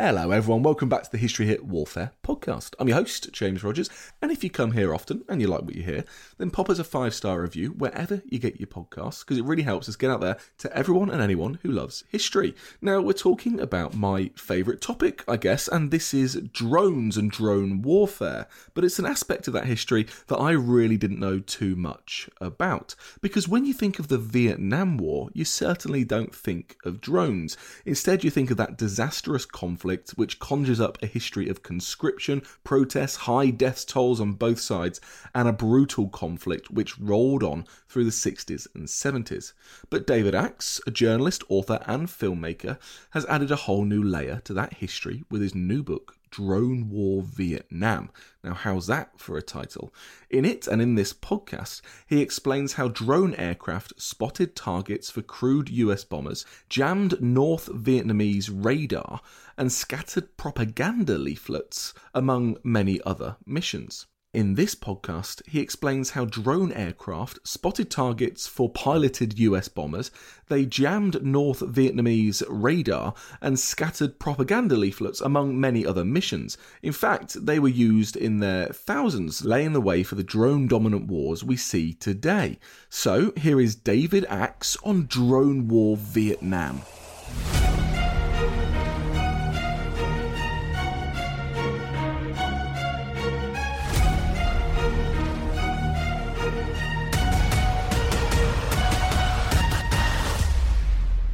Hello, everyone. Welcome back to the History Hit Warfare podcast. I'm your host, James Rogers. And if you come here often and you like what you hear, then pop us a five star review wherever you get your podcasts because it really helps us get out there to everyone and anyone who loves history. Now, we're talking about my favourite topic, I guess, and this is drones and drone warfare. But it's an aspect of that history that I really didn't know too much about. Because when you think of the Vietnam War, you certainly don't think of drones. Instead, you think of that disastrous conflict conflict which conjures up a history of conscription, protests, high death tolls on both sides, and a brutal conflict which rolled on through the 60s and 70s. But David Axe, a journalist, author, and filmmaker, has added a whole new layer to that history with his new book, Drone War Vietnam. Now, how's that for a title? In it and in this podcast, he explains how drone aircraft spotted targets for crewed US bombers, jammed North Vietnamese radar, and scattered propaganda leaflets, among many other missions. In this podcast, he explains how drone aircraft spotted targets for piloted US bombers, they jammed North Vietnamese radar, and scattered propaganda leaflets, among many other missions. In fact, they were used in their thousands, laying the way for the drone dominant wars we see today. So, here is David Axe on Drone War Vietnam.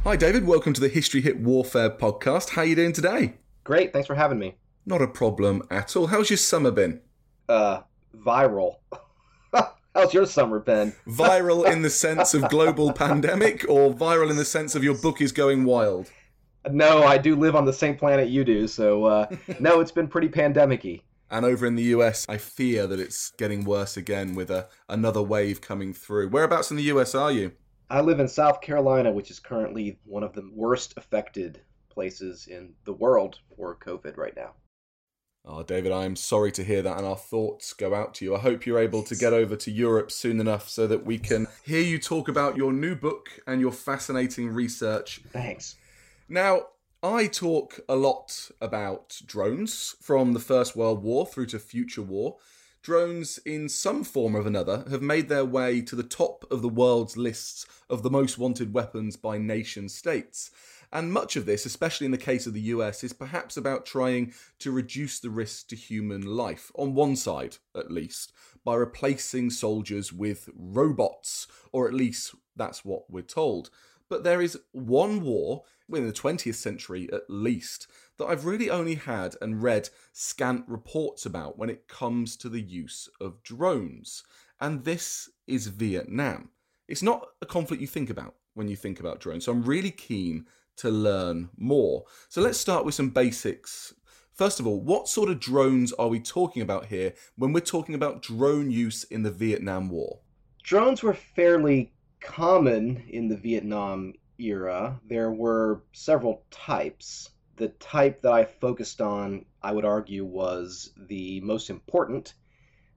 Hi, David. Welcome to the History Hit Warfare podcast. How are you doing today? Great. Thanks for having me. Not a problem at all. How's your summer been? Uh, viral. How's your summer been? viral in the sense of global pandemic, or viral in the sense of your book is going wild? No, I do live on the same planet you do, so uh, no, it's been pretty pandemicy. And over in the US, I fear that it's getting worse again with a, another wave coming through. Whereabouts in the US are you? I live in South Carolina, which is currently one of the worst affected places in the world for COVID right now. Oh, David, I am sorry to hear that, and our thoughts go out to you. I hope you're able to get over to Europe soon enough so that we can hear you talk about your new book and your fascinating research. Thanks. Now, I talk a lot about drones from the First World War through to future war drones in some form or another have made their way to the top of the world's lists of the most wanted weapons by nation states. And much of this, especially in the case of the US, is perhaps about trying to reduce the risk to human life, on one side at least, by replacing soldiers with robots, or at least that's what we're told. But there is one war, in the 20th century at least, that I've really only had and read scant reports about when it comes to the use of drones. And this is Vietnam. It's not a conflict you think about when you think about drones. So I'm really keen to learn more. So let's start with some basics. First of all, what sort of drones are we talking about here when we're talking about drone use in the Vietnam War? Drones were fairly common in the Vietnam era. There were several types the type that I focused on, I would argue, was the most important,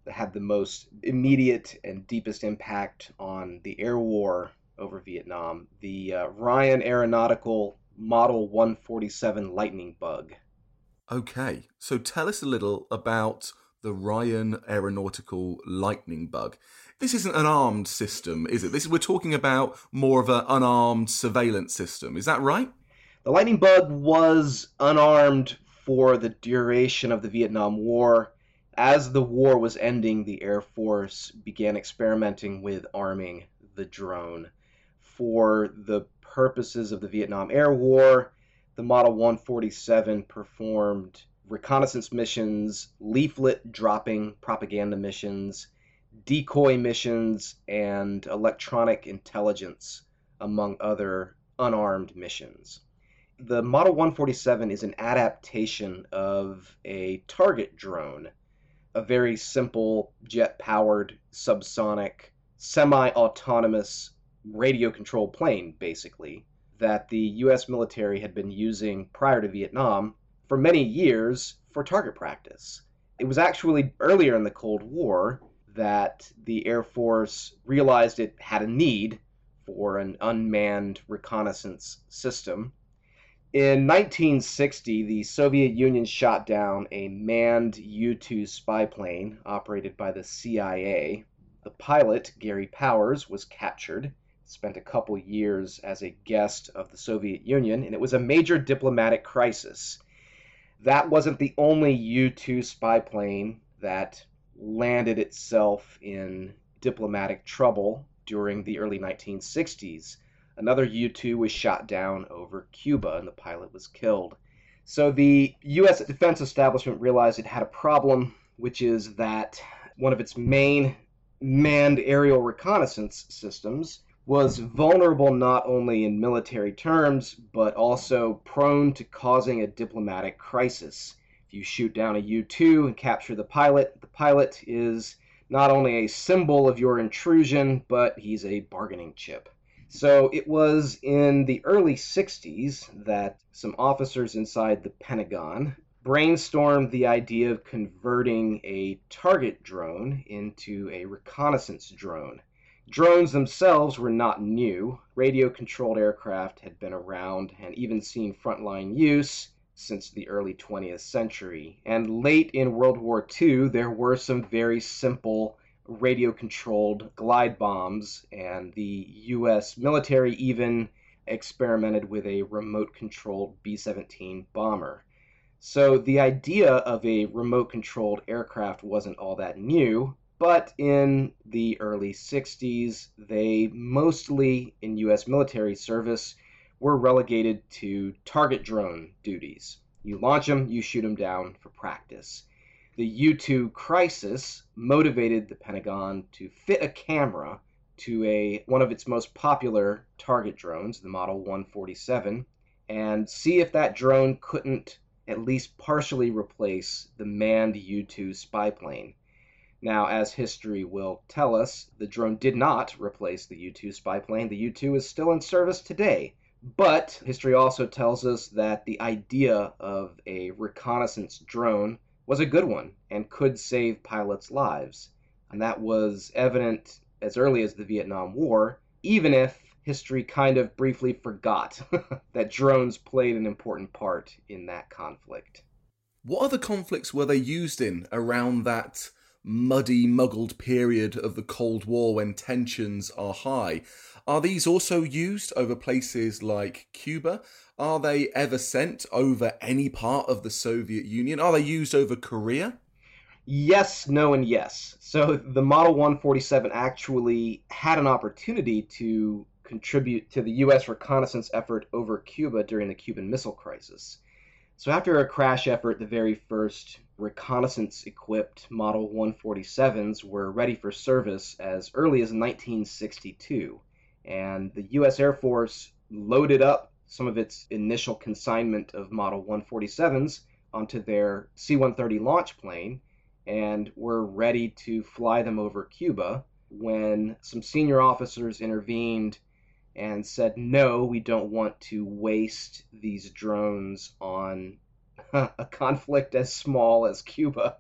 that had the most immediate and deepest impact on the air war over Vietnam, the uh, Ryan Aeronautical Model 147 Lightning Bug. Okay, so tell us a little about the Ryan Aeronautical Lightning Bug. This isn't an armed system, is it? This we're talking about more of an unarmed surveillance system. Is that right? The Lightning Bug was unarmed for the duration of the Vietnam War. As the war was ending, the Air Force began experimenting with arming the drone. For the purposes of the Vietnam Air War, the Model 147 performed reconnaissance missions, leaflet dropping propaganda missions, decoy missions, and electronic intelligence, among other unarmed missions. The Model 147 is an adaptation of a target drone, a very simple jet powered subsonic semi autonomous radio controlled plane, basically, that the US military had been using prior to Vietnam for many years for target practice. It was actually earlier in the Cold War that the Air Force realized it had a need for an unmanned reconnaissance system. In 1960, the Soviet Union shot down a manned U 2 spy plane operated by the CIA. The pilot, Gary Powers, was captured spent a couple years as a guest of the Soviet Union, and it was a major diplomatic crisis. That wasn't the only U 2 spy plane that landed itself in diplomatic trouble during the early 1960s. Another U 2 was shot down over Cuba, and the pilot was killed. So the U.S. defense establishment realized it had a problem, which is that one of its main manned aerial reconnaissance systems was vulnerable not only in military terms, but also prone to causing a diplomatic crisis. If you shoot down a U 2 and capture the pilot, the pilot is not only a symbol of your intrusion, but he's a bargaining chip. So it was in the early 60s that some officers inside the Pentagon brainstormed the idea of converting a target drone into a reconnaissance drone. Drones themselves were not new. Radio controlled aircraft had been around and even seen frontline use since the early 20th century. And late in World War II, there were some very simple radio controlled glide bombs, and the US military even experimented with a remote controlled B 17 bomber. So the idea of a remote controlled aircraft wasn't all that new, but in the early 60s, they mostly, in U.S. military service, were relegated to target drone duties. You launch them, you shoot them down for practice. The U 2 crisis motivated the Pentagon to fit a camera to a one of its most popular target drones, the Model 147, and see if that drone couldn't at least partially replace the manned U 2 spy plane. Now, as history will tell us, the drone did not replace the U 2 spy plane. The U 2 is still in service today. But history also tells us that the idea of a reconnaissance drone was a good one and could save pilots' lives. And that was evident as early as the Vietnam War, even if history kind of briefly forgot that drones played an important part in that conflict. What other conflicts were they used in around that muddy, muggled period of the Cold War when tensions are high. Are these also used over places like Cuba? Are they ever sent over any part of the Soviet Union? Are they used over Korea? Yes, no, and yes. So the Model 147 actually had an opportunity to contribute to the U.S. reconnaissance effort over Cuba during the Cuban Missile Crisis. So after a crash effort, the very first reconnaissance equipped Model 147s were ready for service as early as 1962. And the U.S. Air Force loaded up some of its initial consignment of Model 147s onto their C 130 launch plane and were ready to fly them over Cuba when some senior officers intervened and said, no, we don't want to waste these drones on a conflict as small as Cuba.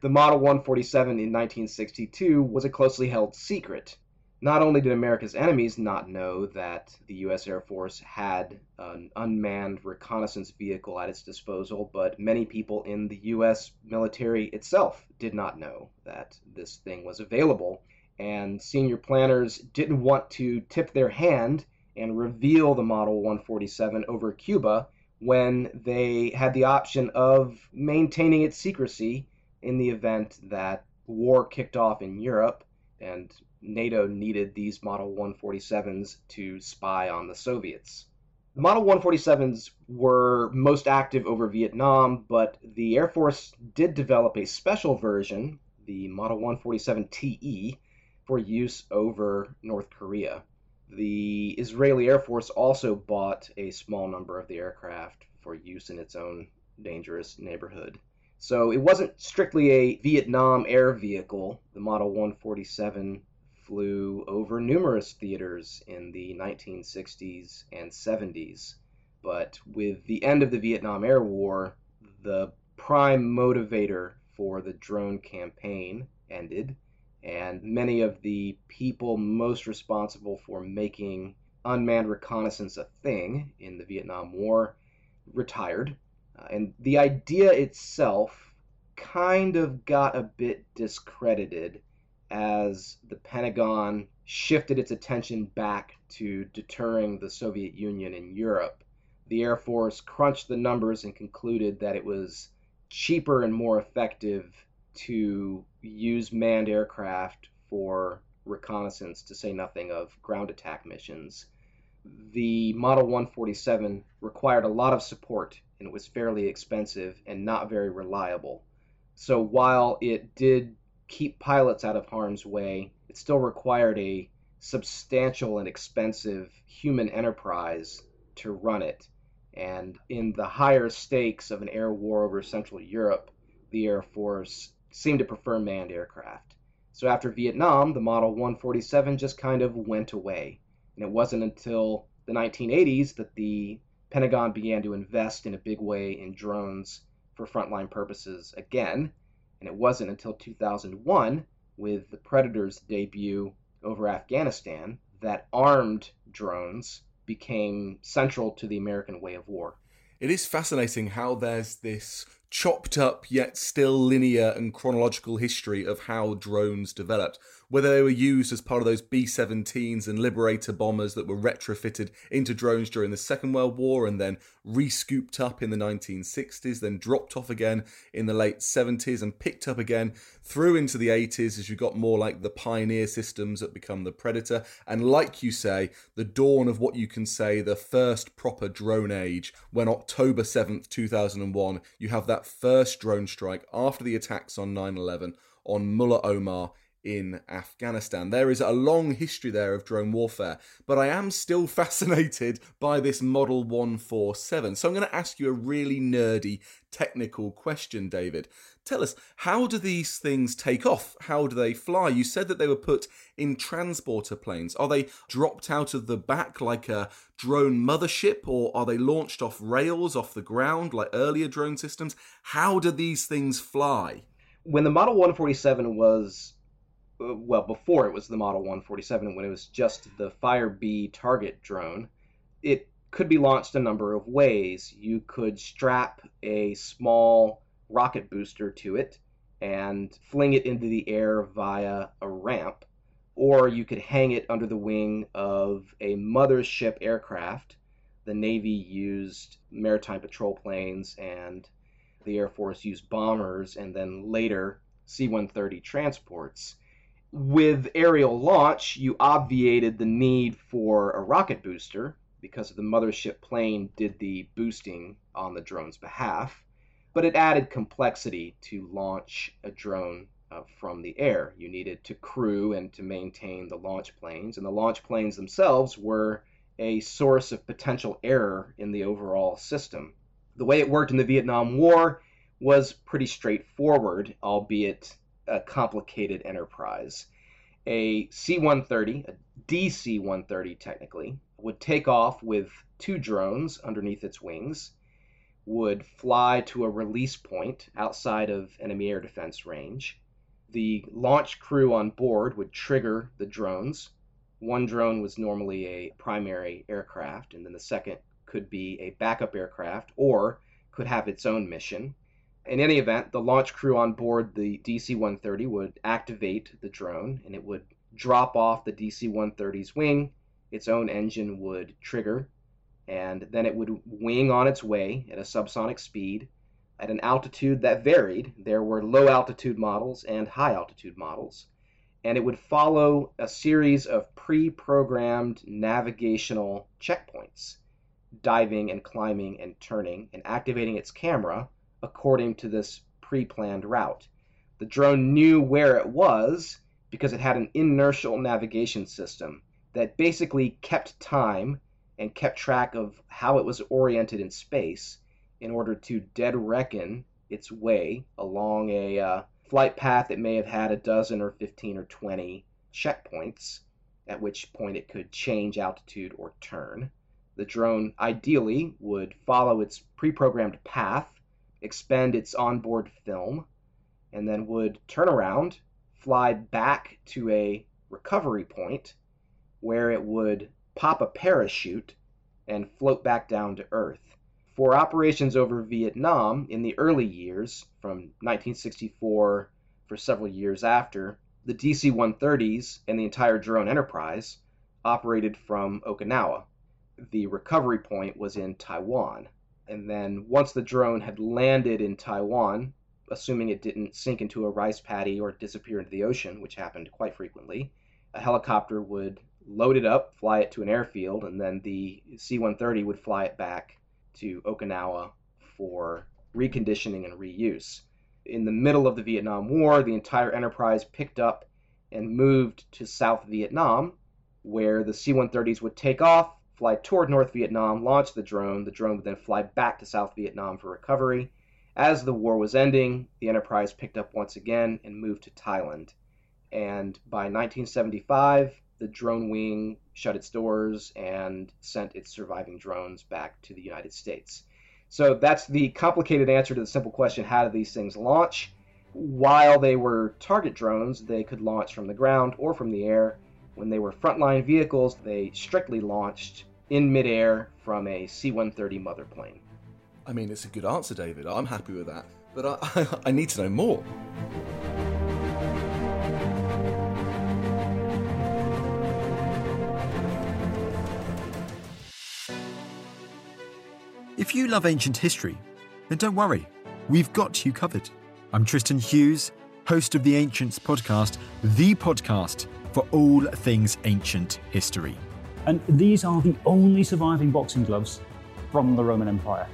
The Model 147 in 1962 was a closely held secret. Not only did America's enemies not know that the U.S. Air Force had an unmanned reconnaissance vehicle at its disposal, but many people in the U.S. military itself did not know that this thing was available. And senior planners didn't want to tip their hand and reveal the Model 147 over Cuba when they had the option of maintaining its secrecy in the event that war kicked off in Europe and NATO needed these Model 147s to spy on the Soviets. The Model 147s were most active over Vietnam, but the Air Force did develop a special version, the Model 147 TE, for use over North Korea. The Israeli Air Force also bought a small number of the aircraft for use in its own dangerous neighborhood. So it wasn't strictly a Vietnam air vehicle. The Model 147 flew over numerous theaters in the 1960s and 70s. But with the end of the Vietnam Air War, the prime motivator for the drone campaign ended, and many of the people most responsible for making unmanned reconnaissance a thing in the Vietnam War retired. Uh, and the idea itself kind of got a bit discredited as the Pentagon shifted its attention back to deterring the Soviet Union in Europe. The Air Force crunched the numbers and concluded that it was cheaper and more effective to use manned aircraft for reconnaissance, to say nothing of ground attack missions. The Model 147 required a lot of support and it was fairly expensive and not very reliable. So while it did keep pilots out of harm's way, it still required a substantial and expensive human enterprise to run it. And in the higher stakes of an air war over Central Europe, the Air Force seemed to prefer manned aircraft. So after Vietnam, the Model 147 just kind of went away. And it wasn't until the 1980s that the Pentagon began to invest in a big way in drones for frontline purposes again and it wasn't until 2001, with the Predator's debut over Afghanistan, that armed drones became central to the American way of war. It is fascinating how there's this chopped up yet still linear and chronological history of how drones developed whether they were used as part of those B 17s and Liberator bombers that were retrofitted into drones during the Second World War and then rescooped up in the 1960s, then dropped off again in the late 70s and picked up again through into the 80s as you got more like the Pioneer systems that become the Predator. And like you say, the dawn of what you can say the first proper drone age, when October 7th, 2001, you have that first drone strike after the attacks on 9 11 on Mullah Omar in Afghanistan. There is a long history there of drone warfare, but I am still fascinated by this Model 147. So I'm going to ask you a really nerdy technical question, David. Tell us, how do these things take off? How do they fly? You said that they were put in transporter planes. Are they dropped out of the back like a drone mothership, or are they launched off rails, off the ground, like earlier drone systems? How do these things fly? When the Model 147 was Uh, well, before it was the Model 147, when it was just the Firebee target drone, it could be launched a number of ways. You could strap a small rocket booster to it and fling it into the air via a ramp, or you could hang it under the wing of a mothership aircraft. The Navy used maritime patrol planes and the Air Force used bombers and then later C 130 transports with aerial launch, you obviated the need for a rocket booster because the mothership plane did the boosting on the drone's behalf, but it added complexity to launch a drone uh, from the air. You needed to crew and to maintain the launch planes, and the launch planes themselves were a source of potential error in the overall system. The way it worked in the Vietnam War was pretty straightforward, albeit a complicated enterprise. A C 130, a DC 130 technically, would take off with two drones underneath its wings, would fly to a release point outside of enemy air defense range. The launch crew on board would trigger the drones, One drone was normally a primary aircraft, and then the second could be a backup aircraft or could have its own mission. In any event, the launch crew on board the DC 130 would activate the drone and it would drop off the DC 130's wing. Its own engine would trigger, and then it would wing on its way at a subsonic speed at an altitude that varied. There were low altitude models and high altitude models. And it would follow a series of pre programmed navigational checkpoints diving and climbing and turning and activating its camera according to this pre planned route. The drone knew where it was because it had an inertial navigation system that basically kept time and kept track of how it was oriented in space in order to dead reckon its way along a uh, flight path that may have had a dozen or 15 or 20 checkpoints, at which point it could change altitude or turn. The drone ideally would follow its pre programmed path, expend its onboard film, and then would turn around, fly back to a recovery point where it would pop a parachute and float back down to Earth. For operations over Vietnam in the early years, from 1964 for several years after, the DC 130s and the entire drone enterprise operated from Okinawa the recovery point was in Taiwan. And then once the drone had landed in Taiwan, assuming it didn't sink into a rice paddy or disappear into the ocean, which happened quite frequently, a helicopter would load it up, fly it to an airfield, and then the C 130 would fly it back to Okinawa for reconditioning and reuse. In the middle of the Vietnam War, the entire enterprise picked up and moved to South Vietnam, where the C 130s would take off, fly toward North Vietnam, launch the drone. The drone would then fly back to South Vietnam for recovery. As the war was ending, the Enterprise picked up once again and moved to Thailand. And by 1975, the drone wing shut its doors and sent its surviving drones back to the United States. So that's the complicated answer to the simple question how do these things launch? While they were target drones, they could launch from the ground or from the air. When they were frontline vehicles, they strictly launched in midair from a C 130 mother plane. I mean, it's a good answer, David. I'm happy with that. But I, I, need to know more. If you love ancient history, then don't worry, we've got you covered. I'm Tristan Hughes, host of the Ancients podcast, the podcast for all things ancient history. And these are the only surviving boxing gloves from the Roman Empire,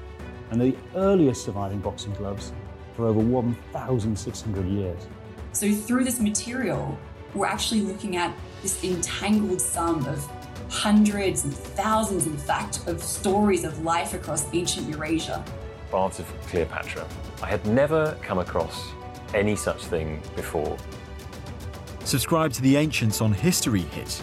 and the earliest surviving boxing gloves for over 1,600 years. So, through this material, we're actually looking at this entangled sum of hundreds and thousands, in fact, of stories of life across ancient Eurasia. Baths of Cleopatra. I had never come across any such thing before. Subscribe to The Ancients on History Hit,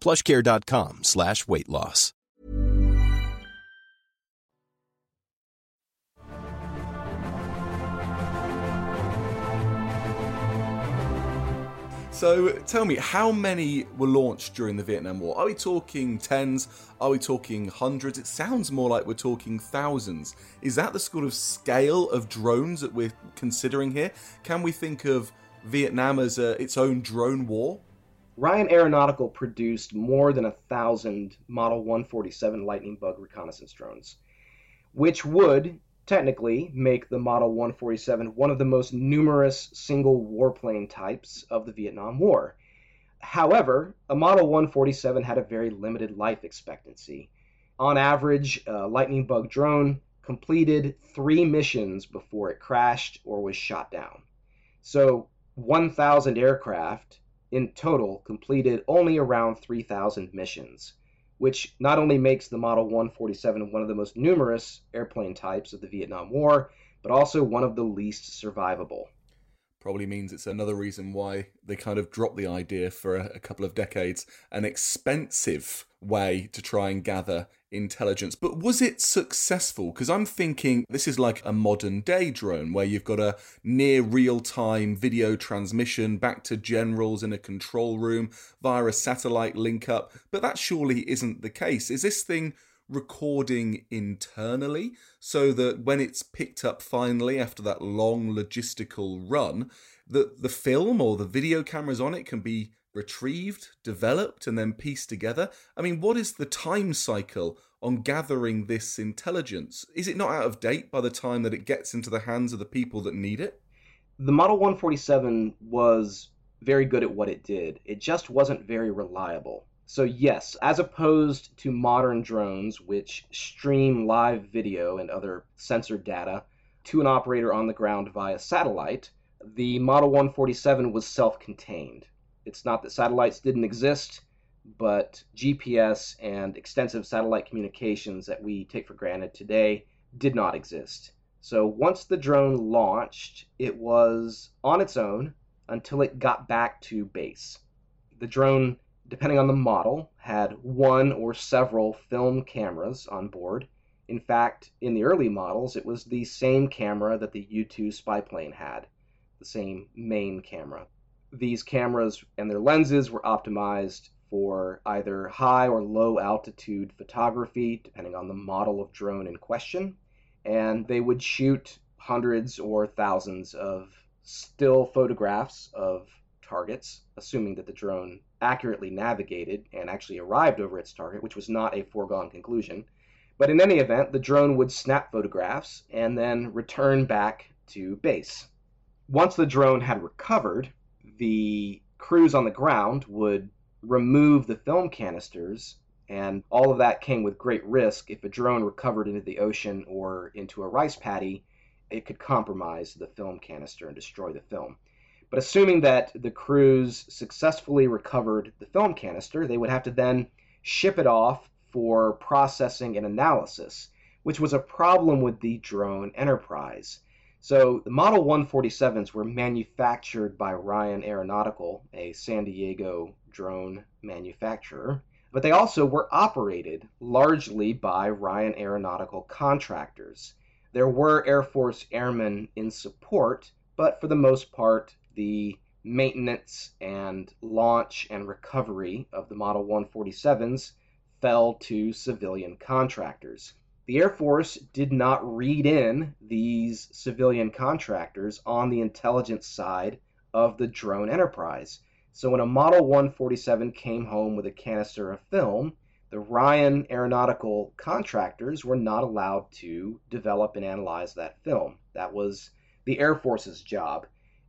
plushcare.com slash weight loss. So tell me, how many were launched during the Vietnam War? Are we talking tens? Are we talking hundreds? It sounds more like we're talking thousands. Is that the sort of scale of drones that we're considering here? Can we think of Vietnam as a, its own drone war? Ryan Aeronautical produced more than a thousand Model 147 Lightning Bug reconnaissance drones, which would technically make the Model 147 one of the most numerous single warplane types of the Vietnam War. However, a Model 147 had a very limited life expectancy. On average, a Lightning Bug drone completed three missions before it crashed or was shot down. So, 1,000 aircraft in total completed only around 3,000 missions which not only makes the Model 147 one of the most numerous airplane types of the Vietnam War, but also one of the least survivable. Probably means it's another reason why they kind of dropped the idea for a, a couple of decades. An expensive way to try and gather intelligence. But was it successful? Because I'm thinking this is like a modern day drone where you've got a near real time video transmission back to generals in a control room via a satellite link up. But that surely isn't the case. Is this thing recording internally so that when it's picked up finally after that long logistical run, that the film or the video cameras on it can be retrieved, developed, and then pieced together? I mean, what is the time cycle on gathering this intelligence? Is it not out of date by the time that it gets into the hands of the people that need it? The Model 147 was very good at what it did, it just wasn't very reliable. So, yes, as opposed to modern drones, which stream live video and other sensor data to an operator on the ground via satellite, the Model 147 was self contained. It's not that satellites didn't exist, but GPS and extensive satellite communications that we take for granted today did not exist. So once the drone launched, it was on its own until it got back to base. The drone, depending on the model, had one or several film cameras on board. In fact, in the early models, it was the same camera that the U 2 spy plane had, the same main camera these cameras and their lenses were optimized for either high or low altitude photography, depending on the model of drone in question. And they would shoot hundreds or thousands of still photographs of targets, assuming that the drone accurately navigated and actually arrived over its target, which was not a foregone conclusion. But in any event, the drone would snap photographs and then return back to base. Once the drone had recovered, the crews on the ground would remove the film canisters, and all of that came with great risk. If a drone recovered into the ocean or into a rice paddy, it could compromise the film canister and destroy the film. But assuming that the crews successfully recovered the film canister, they would have to then ship it off for processing and analysis, which was a problem with the drone enterprise. So the Model 147s were manufactured by Ryan Aeronautical, a San Diego drone manufacturer, but they also were operated largely by Ryan Aeronautical contractors. There were Air Force airmen in support, but for the most part, the maintenance and launch and recovery of the Model 147s fell to civilian contractors the Air Force did not read in these civilian contractors on the intelligence side of the drone enterprise. So when a Model 147 came home with a canister of film, the Ryan aeronautical contractors were not allowed to develop and analyze that film. That was the Air Force's job.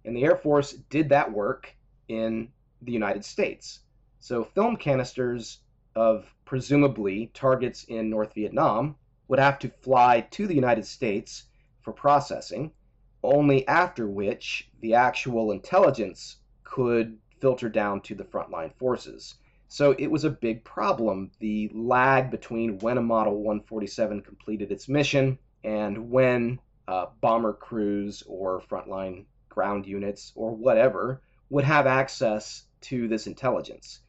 And the Air Force did that work in the United States. So film canisters of presumably targets in North Vietnam would have to fly to the United States for processing. only after which the actual intelligence could filter down to the frontline forces. So it was a big problem, the lag between when a Model 147 completed its mission and when uh, bomber crews or frontline ground units or whatever would have access to this intelligence.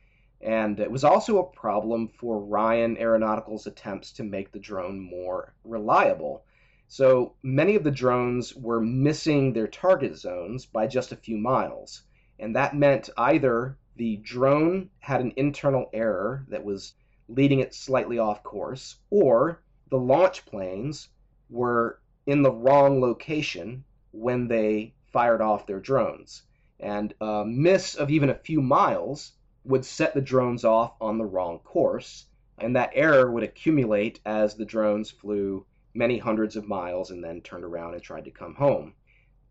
And it was also a problem for Ryan Aeronautical's attempts to make the drone more reliable. So many of the drones were missing their target zones by just a few miles. And that meant either the drone had an internal error that was leading it slightly off course, or the launch planes were in the wrong location when they fired off their drones. And a miss of even a few miles would set the drones off on the wrong course, and that error would accumulate as the drones flew many hundreds of miles and then turned around and tried to come home.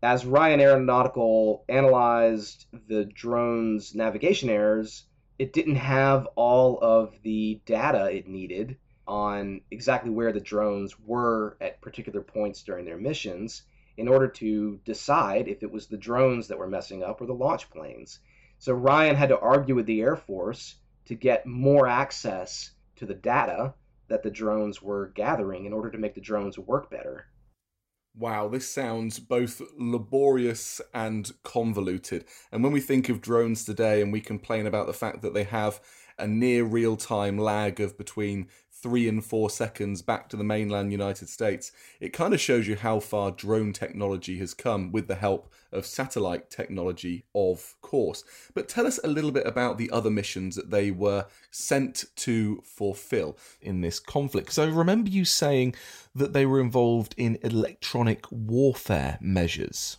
As Ryan Aeronautical analyzed the drone's navigation errors, it didn't have all of the data it needed on exactly where the drones were at particular points during their missions in order to decide if it was the drones that were messing up or the launch planes. So Ryan had to argue with the Air Force to get more access to the data that the drones were gathering in order to make the drones work better. Wow, this sounds both laborious and convoluted. And when we think of drones today and we complain about the fact that they have a near real time lag of between three and four seconds back to the mainland United States, it kind of shows you how far drone technology has come with the help of satellite technology, of course. But tell us a little bit about the other missions that they were sent to fulfill in this conflict. So remember you saying that they were involved in electronic warfare measures.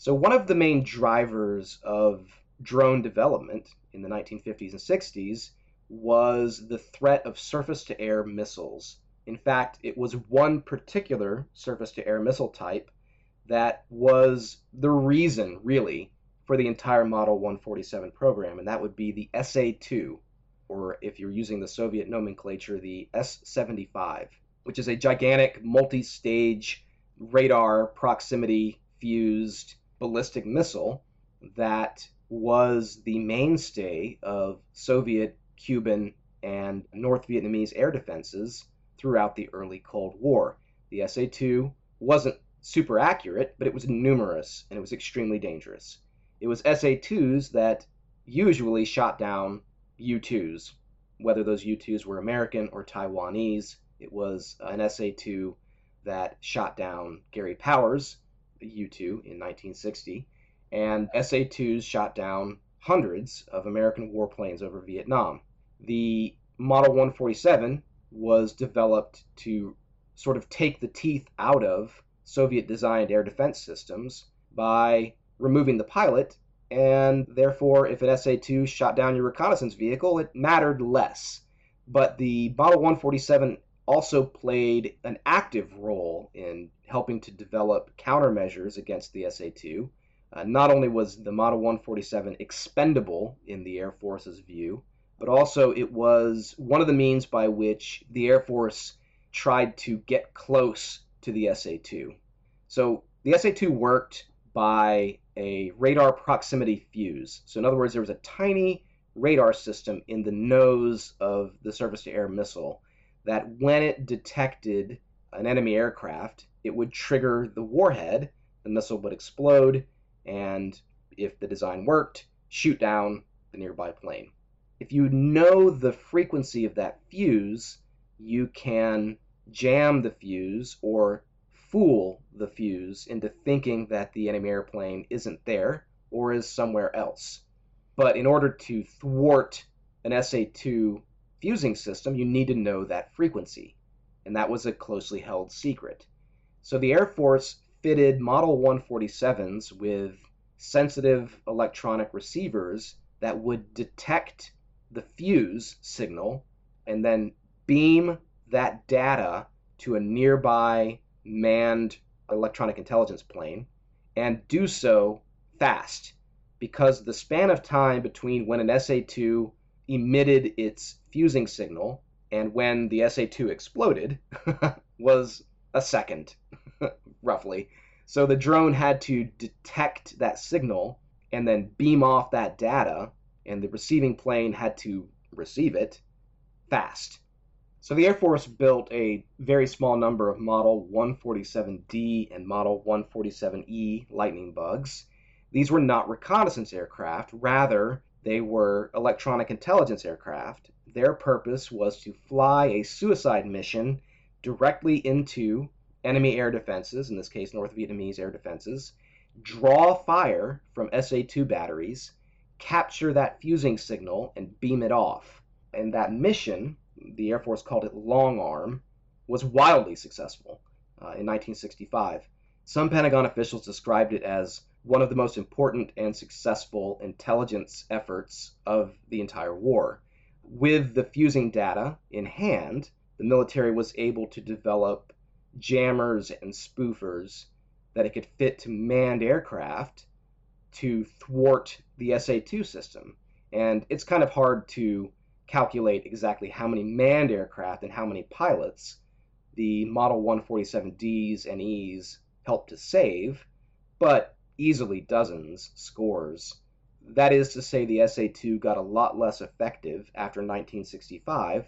So, one of the main drivers of drone development in the 1950s and 60s was the threat of surface to air missiles. In fact, it was one particular surface to air missile type that was the reason, really, for the entire Model 147 program, and that would be the SA 2, or if you're using the Soviet nomenclature, the S 75, which is a gigantic multi stage radar proximity fused ballistic missile that was the mainstay of Soviet Cuban, and North Vietnamese air defenses throughout the early Cold War. The SA 2 wasn't super accurate, but it was numerous and it was extremely dangerous. It was SA 2s that usually shot down U 2s, whether those U 2s were American or Taiwanese. It was an SA 2 that shot down Gary Powers, U 2, in 1960, and SA 2s shot down hundreds of American warplanes over Vietnam the Model 147 was developed to sort of take the teeth out of Soviet designed air defense systems by removing the pilot, and therefore, if an SA 2 shot down your reconnaissance vehicle, it mattered less. But the Model 147 also played an active role in helping to develop countermeasures against the SA 2. Uh, not only was the Model 147 expendable in the Air Force's view, but also it was one of the means by which the Air Force tried to get close to the SA 2. So the SA 2 worked by a radar proximity fuse. So, in other words, there was a tiny radar system in the nose of the surface to air missile that when it detected an enemy aircraft, it would trigger the warhead, the missile would explode, and if the design worked, shoot down the nearby plane if you know the frequency of that fuse, you can jam the fuse or fool the fuse into thinking that the enemy airplane isn't there or is somewhere else. But in order to thwart an SA 2 fusing system, you need to know that frequency. And that was a closely held secret. So the Air Force fitted Model 147s with sensitive electronic receivers that would detect the fuse signal and then beam that data to a nearby manned electronic intelligence plane and do so fast. Because the span of time between when an SA2 emitted its fusing signal and when the SA2 exploded was a second, roughly. So the drone had to detect that signal and then beam off that data, and the receiving plane had to receive it fast. So the Air Force built a very small number of Model 147D and Model 147E Lightning bugs. These were not reconnaissance aircraft, rather, they were electronic intelligence aircraft. Their purpose was to fly a suicide mission directly into enemy air defenses, in this case, North Vietnamese air defenses, draw fire from SA 2 batteries, capture that fusing signal, and beam it off. And that mission, the Air Force called it Long Arm, was wildly successful uh, in 1965. Some Pentagon officials described it as one of the most important and successful intelligence efforts of the entire war. With the fusing data in hand, the military was able to develop jammers and spoofers that it could fit to manned aircraft to thwart the SA 2 system. And it's kind of hard to calculate exactly how many manned aircraft and how many pilots the Model 147Ds and Es helped to save, but easily dozens, scores. That is to say, the SA 2 got a lot less effective after 1965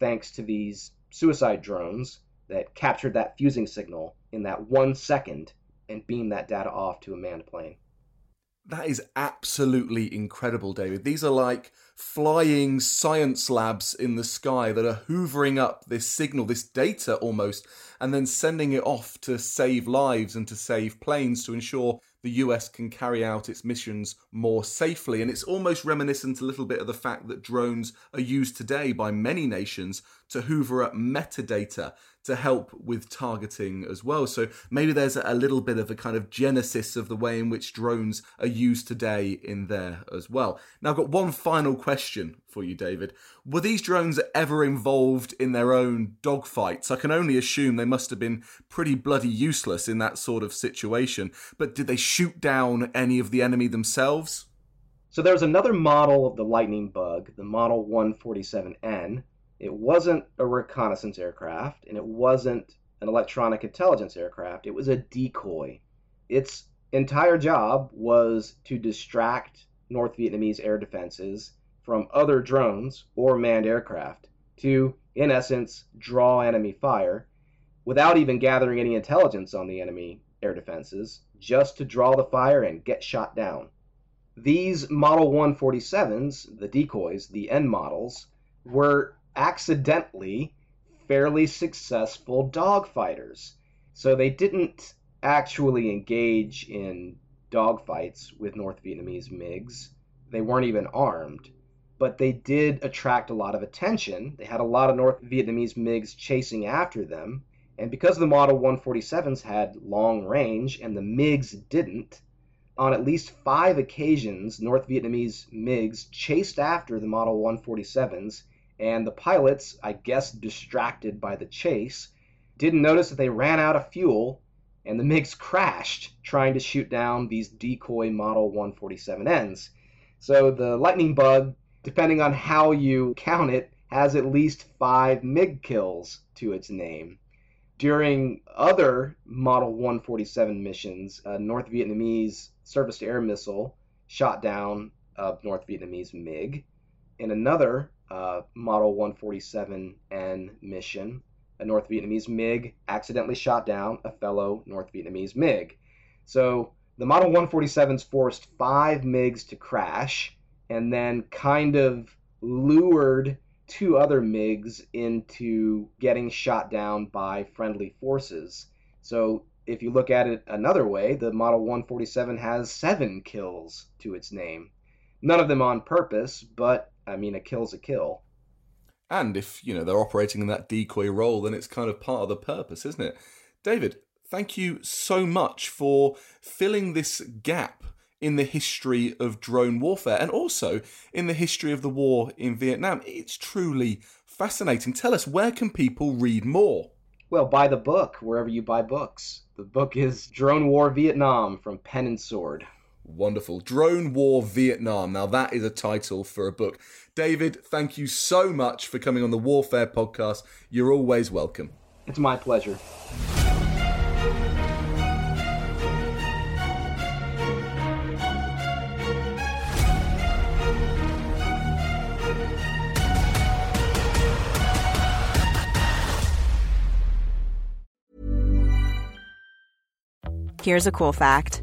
thanks to these suicide drones that captured that fusing signal in that one second and beamed that data off to a manned plane. That is absolutely incredible, David. These are like flying science labs in the sky that are hoovering up this signal, this data almost, and then sending it off to save lives and to save planes to ensure the US can carry out its missions more safely. And it's almost reminiscent a little bit of the fact that drones are used today by many nations to hoover up metadata to help with targeting as well. So maybe there's a little bit of a kind of genesis of the way in which drones are used today in there as well. Now, I've got one final question for you, David. Were these drones ever involved in their own dogfights? I can only assume they must have been pretty bloody useless in that sort of situation. But did they shoot down any of the enemy themselves? So there's another model of the Lightning Bug, the Model 147N, it wasn't a reconnaissance aircraft, and it wasn't an electronic intelligence aircraft. It was a decoy. Its entire job was to distract North Vietnamese air defenses from other drones or manned aircraft to, in essence, draw enemy fire without even gathering any intelligence on the enemy air defenses, just to draw the fire and get shot down. These Model 147s, the decoys, the N models, were accidentally fairly successful dogfighters. So they didn't actually engage in dogfights with North Vietnamese MiGs. They weren't even armed. But they did attract a lot of attention. They had a lot of North Vietnamese MiGs chasing after them. And because the Model 147s had long range and the MiGs didn't, on at least five occasions, North Vietnamese MiGs chased after the Model 147s and the pilots, I guess distracted by the chase, didn't notice that they ran out of fuel and the MiGs crashed trying to shoot down these decoy Model 147Ns. So the lightning bug, depending on how you count it, has at least five MiG kills to its name. During other Model 147 missions, a North Vietnamese surface to air missile shot down a North Vietnamese MiG. In another uh, Model 147N mission, a North Vietnamese MiG accidentally shot down a fellow North Vietnamese MiG. So the Model 147s forced five MiGs to crash and then kind of lured two other MiGs into getting shot down by friendly forces. So if you look at it another way, the Model 147 has seven kills to its name. None of them on purpose, but I mean, a kill's a kill. And if, you know, they're operating in that decoy role, then it's kind of part of the purpose, isn't it? David, thank you so much for filling this gap in the history of drone warfare and also in the history of the war in Vietnam. It's truly fascinating. Tell us, where can people read more? Well, buy the book wherever you buy books. The book is Drone War Vietnam from Pen and Sword. Wonderful. Drone War Vietnam. Now, that is a title for a book. David, thank you so much for coming on the Warfare podcast. You're always welcome. It's my pleasure. Here's a cool fact